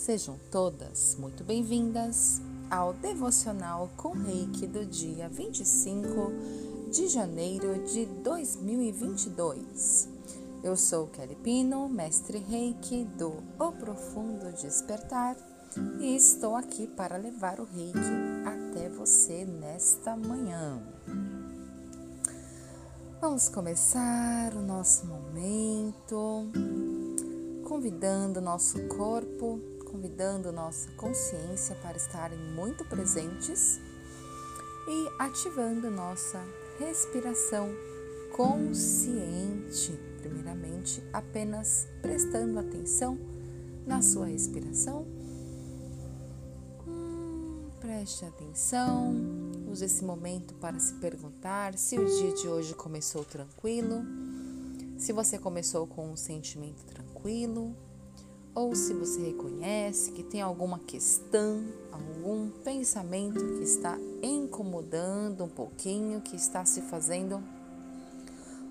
Sejam todas muito bem-vindas ao devocional com Reiki do dia 25 de janeiro de 2022. Eu sou Kelly Pino, mestre Reiki do O Profundo Despertar e estou aqui para levar o Reiki até você nesta manhã. Vamos começar o nosso momento convidando nosso corpo convidando nossa consciência para estarem muito presentes e ativando nossa respiração consciente. Primeiramente, apenas prestando atenção na sua respiração. Hum, preste atenção, use esse momento para se perguntar se o dia de hoje começou tranquilo, se você começou com um sentimento tranquilo ou se você reconhece que tem alguma questão, algum pensamento que está incomodando um pouquinho, que está se fazendo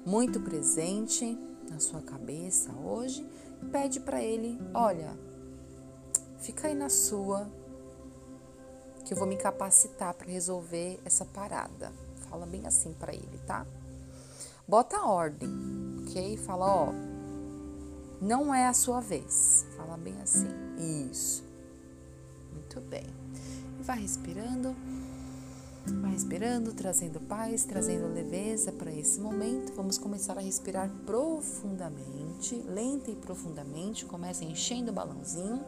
muito presente na sua cabeça hoje, pede para ele: olha, fica aí na sua, que eu vou me capacitar para resolver essa parada. Fala bem assim para ele, tá? Bota ordem, ok? Fala, ó, não é a sua vez. Fala bem assim. Isso. Muito bem. E vai respirando. Vai respirando, trazendo paz, trazendo leveza para esse momento. Vamos começar a respirar profundamente, lenta e profundamente. Começa enchendo o balãozinho.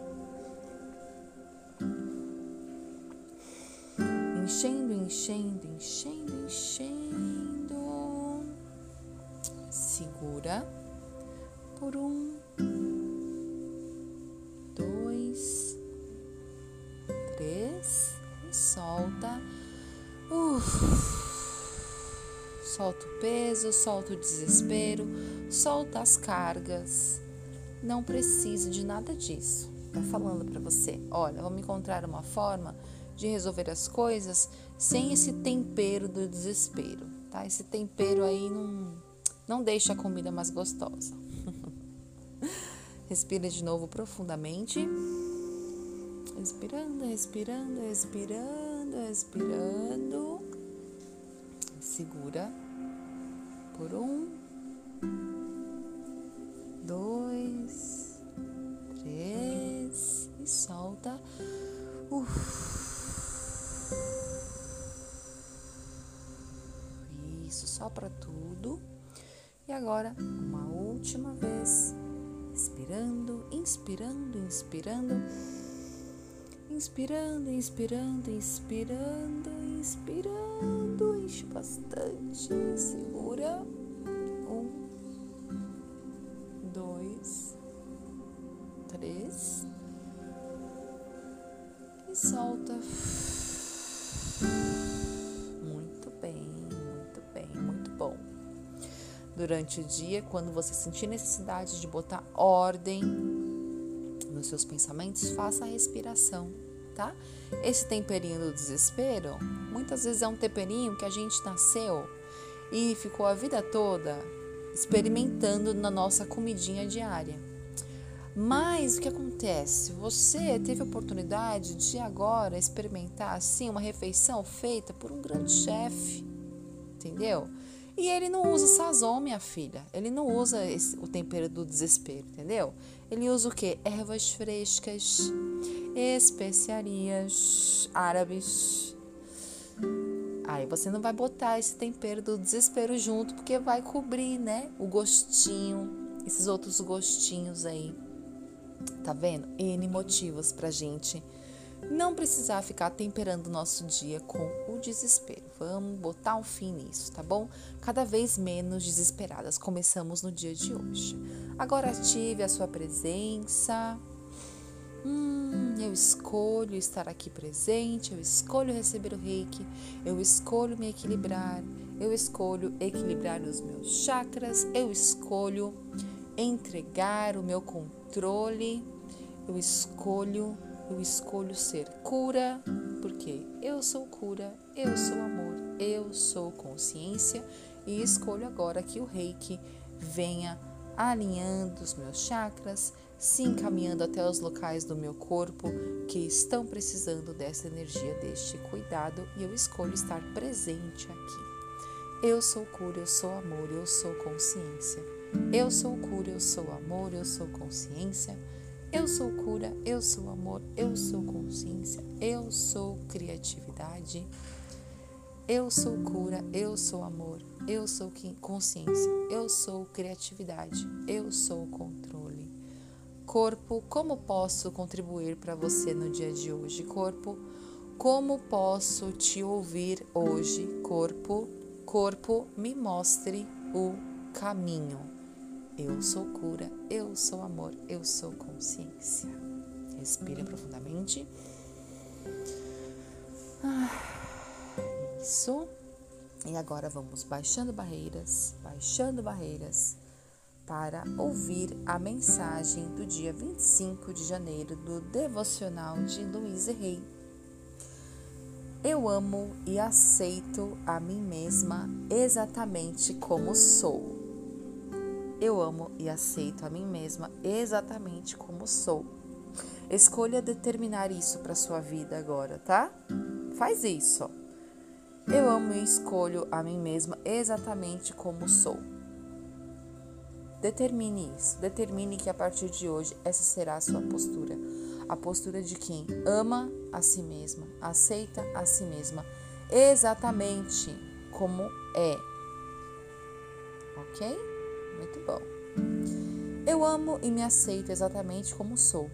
E solta. Uf. Solta o peso, solta o desespero, solta as cargas. Não precisa de nada disso. Tá falando para você, olha, vamos encontrar uma forma de resolver as coisas sem esse tempero do desespero, tá? Esse tempero aí não não deixa a comida mais gostosa. Respira de novo profundamente. Respirando, respirando, respirando, respirando. Segura por um, dois, três e solta. Uf. Isso, sopra tudo. E agora, uma última vez. Inspirando, inspirando, inspirando. Inspirando, inspirando, inspirando, inspirando. Enche bastante. Segura. Um, dois, três. E solta. durante o dia, quando você sentir necessidade de botar ordem nos seus pensamentos, faça a respiração, tá? Esse temperinho do desespero, muitas vezes é um temperinho que a gente nasceu e ficou a vida toda experimentando na nossa comidinha diária. Mas o que acontece? Você teve a oportunidade de agora experimentar assim uma refeição feita por um grande chefe, entendeu? E ele não usa sazon, minha filha. Ele não usa esse, o tempero do desespero, entendeu? Ele usa o que? Ervas frescas, especiarias árabes. Aí você não vai botar esse tempero do desespero junto, porque vai cobrir, né? O gostinho, esses outros gostinhos aí. Tá vendo? N motivos pra gente não precisar ficar temperando o nosso dia com o desespero. Vamos botar um fim nisso, tá bom? Cada vez menos desesperadas começamos no dia de hoje. Agora ative a sua presença. Hum, eu escolho estar aqui presente, eu escolho receber o reiki, eu escolho me equilibrar, eu escolho equilibrar os meus chakras, eu escolho entregar o meu controle, eu escolho eu escolho ser cura, porque eu sou cura, eu sou amor, eu sou consciência e escolho agora que o reiki venha alinhando os meus chakras, se encaminhando até os locais do meu corpo que estão precisando dessa energia, deste cuidado, e eu escolho estar presente aqui. Eu sou cura, eu sou amor, eu sou consciência. Eu sou cura, eu sou amor, eu sou consciência. Eu sou cura, eu sou amor, eu sou consciência, eu sou criatividade. Eu sou cura, eu sou amor, eu sou consciência, eu sou criatividade, eu sou controle. Corpo, como posso contribuir para você no dia de hoje? Corpo, como posso te ouvir hoje? Corpo, corpo, me mostre o caminho. Eu sou cura, eu sou amor, eu sou consciência. Respire profundamente. Ah, isso. E agora vamos baixando barreiras, baixando barreiras para ouvir a mensagem do dia 25 de janeiro do devocional de Luiz Rei. Eu amo e aceito a mim mesma exatamente como sou. Eu amo e aceito a mim mesma exatamente como sou. Escolha determinar isso para sua vida agora, tá? Faz isso. Eu amo e escolho a mim mesma exatamente como sou. Determine isso. Determine que a partir de hoje essa será a sua postura. A postura de quem ama a si mesma, aceita a si mesma exatamente como é. Ok? Muito bom. Eu amo e me aceito exatamente como sou.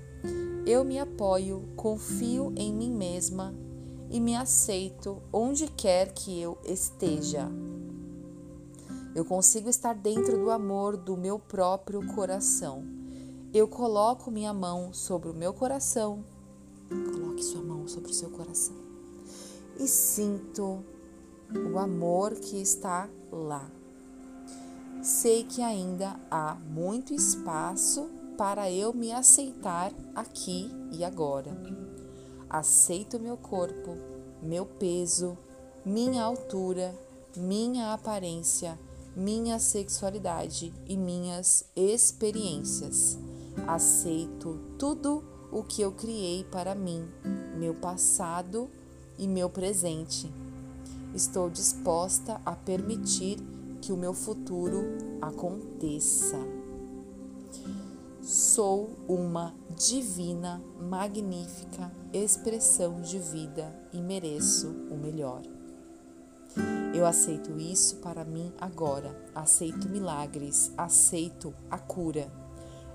Eu me apoio, confio em mim mesma e me aceito onde quer que eu esteja. Eu consigo estar dentro do amor do meu próprio coração. Eu coloco minha mão sobre o meu coração. Coloque sua mão sobre o seu coração. E sinto o amor que está lá sei que ainda há muito espaço para eu me aceitar aqui e agora. Aceito meu corpo, meu peso, minha altura, minha aparência, minha sexualidade e minhas experiências. Aceito tudo o que eu criei para mim, meu passado e meu presente. Estou disposta a permitir que o meu futuro aconteça. Sou uma divina, magnífica expressão de vida e mereço o melhor. Eu aceito isso para mim agora. Aceito milagres, aceito a cura,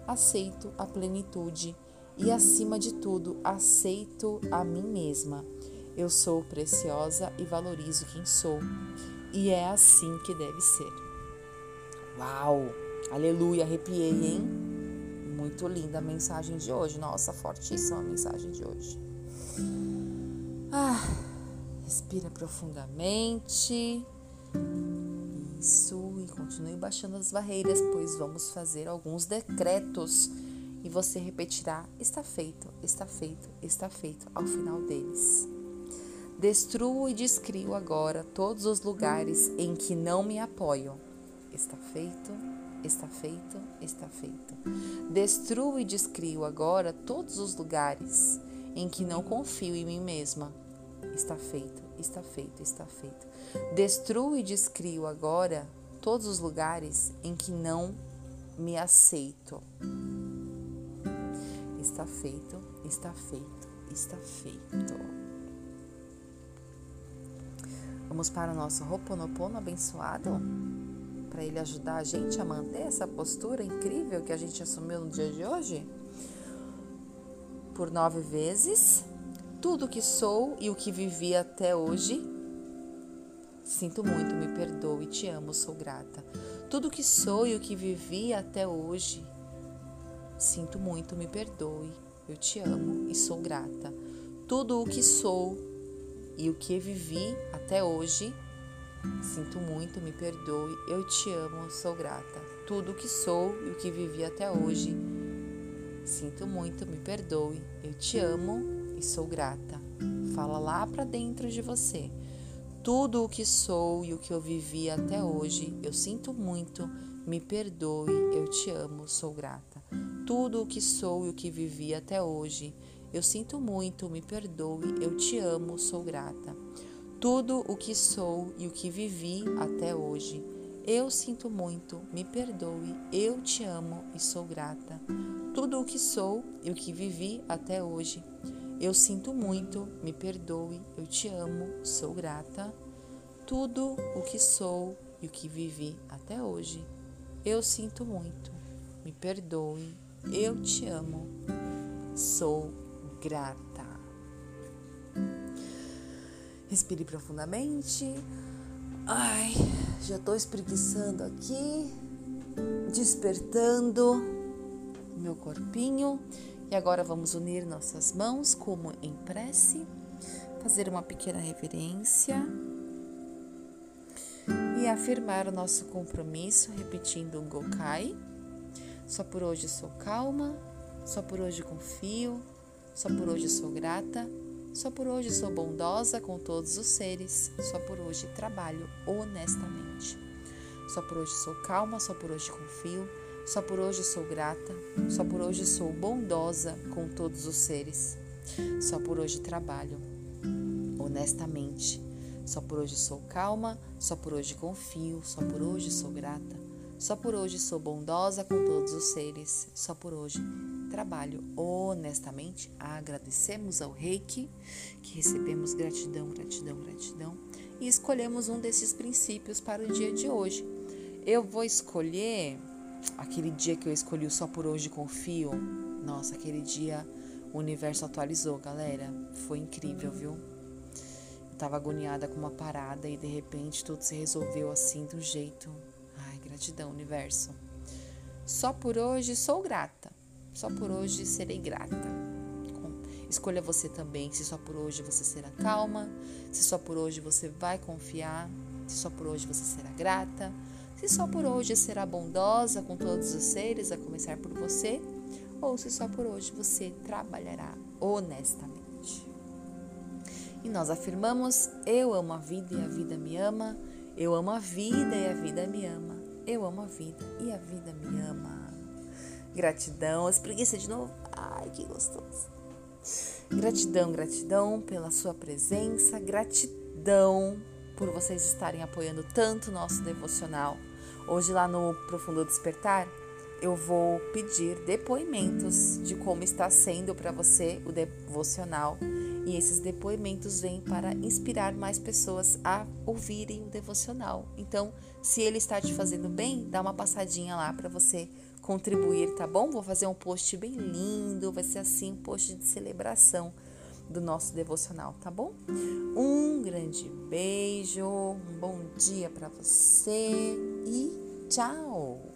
aceito a plenitude e, acima de tudo, aceito a mim mesma. Eu sou preciosa e valorizo quem sou. E é assim que deve ser. Uau! Aleluia, arrepiei, hein? Muito linda a mensagem de hoje. Nossa, fortíssima a mensagem de hoje. Ah, respira profundamente. Isso, e continue baixando as barreiras, pois vamos fazer alguns decretos e você repetirá: está feito, está feito, está feito ao final deles. Destruo e descrio agora todos os lugares em que não me apoio. Está feito, está feito, está feito. Destruo e descrio agora todos os lugares em que não confio em mim mesma. Está feito, está feito, está feito. Destruo e descrio agora todos os lugares em que não me aceito. Está feito, está feito, está feito. Vamos para o nosso Roponopono abençoado, para ele ajudar a gente a manter essa postura incrível que a gente assumiu no dia de hoje? Por nove vezes, tudo que sou e o que vivi até hoje. Sinto muito, me perdoe, te amo, sou grata. Tudo que sou e o que vivi até hoje. Sinto muito, me perdoe, eu te amo e sou grata. Tudo o que sou e o que vivi até hoje. Sinto muito, me perdoe, eu te amo, sou grata. Tudo o que sou e o que vivi até hoje. Sinto muito, me perdoe, eu te amo e sou grata. Fala lá para dentro de você. Tudo o que sou e o que eu vivi até hoje, eu sinto muito, me perdoe, eu te amo, sou grata. Tudo o que sou e o que vivi até hoje, eu sinto muito, me perdoe, eu te amo, sou grata. Tudo o que sou e o que vivi até hoje, eu sinto muito, me perdoe, eu te amo e sou grata. Tudo o que sou e o que vivi até hoje, eu sinto muito, me perdoe, eu te amo, sou grata. Tudo o que sou e o que vivi até hoje, eu sinto muito, me perdoe, eu te amo, sou grata. Respire profundamente. Ai, já tô espreguiçando aqui, despertando meu corpinho. E agora vamos unir nossas mãos como em prece, fazer uma pequena reverência e afirmar o nosso compromisso repetindo um Gokai. Só por hoje sou calma, só por hoje confio, só por hoje sou grata, só por hoje sou bondosa com todos os seres, só por hoje trabalho honestamente. Só por hoje sou calma, só por hoje confio, só por hoje sou grata, só por hoje sou bondosa com todos os seres. Só por hoje trabalho honestamente. Só por hoje sou calma, só por hoje confio, só por hoje sou grata. Só por hoje sou bondosa com todos os seres. Só por hoje trabalho honestamente. Agradecemos ao Reiki que recebemos gratidão, gratidão, gratidão e escolhemos um desses princípios para o dia de hoje. Eu vou escolher aquele dia que eu escolhi só por hoje confio, nossa, aquele dia o universo atualizou, galera. Foi incrível, viu? Eu tava agoniada com uma parada e de repente tudo se resolveu assim do jeito. Ai, gratidão, universo. Só por hoje sou grata. Só por hoje serei grata. Escolha você também se só por hoje você será calma, se só por hoje você vai confiar, se só por hoje você será grata se só por hoje será bondosa com todos os seres, a começar por você, ou se só por hoje você trabalhará honestamente. E nós afirmamos: Eu amo a vida e a vida me ama. Eu amo a vida e a vida me ama. Eu amo a vida e a vida me ama. Gratidão. Espreguiça de novo? Ai, que gostoso. Gratidão, gratidão pela sua presença. Gratidão por vocês estarem apoiando tanto o nosso devocional. Hoje, lá no Profundo Despertar, eu vou pedir depoimentos de como está sendo para você o devocional. E esses depoimentos vêm para inspirar mais pessoas a ouvirem o devocional. Então, se ele está te fazendo bem, dá uma passadinha lá para você contribuir, tá bom? Vou fazer um post bem lindo, vai ser assim, um post de celebração do nosso devocional, tá bom? Um grande beijo, um bom dia para você e tchau!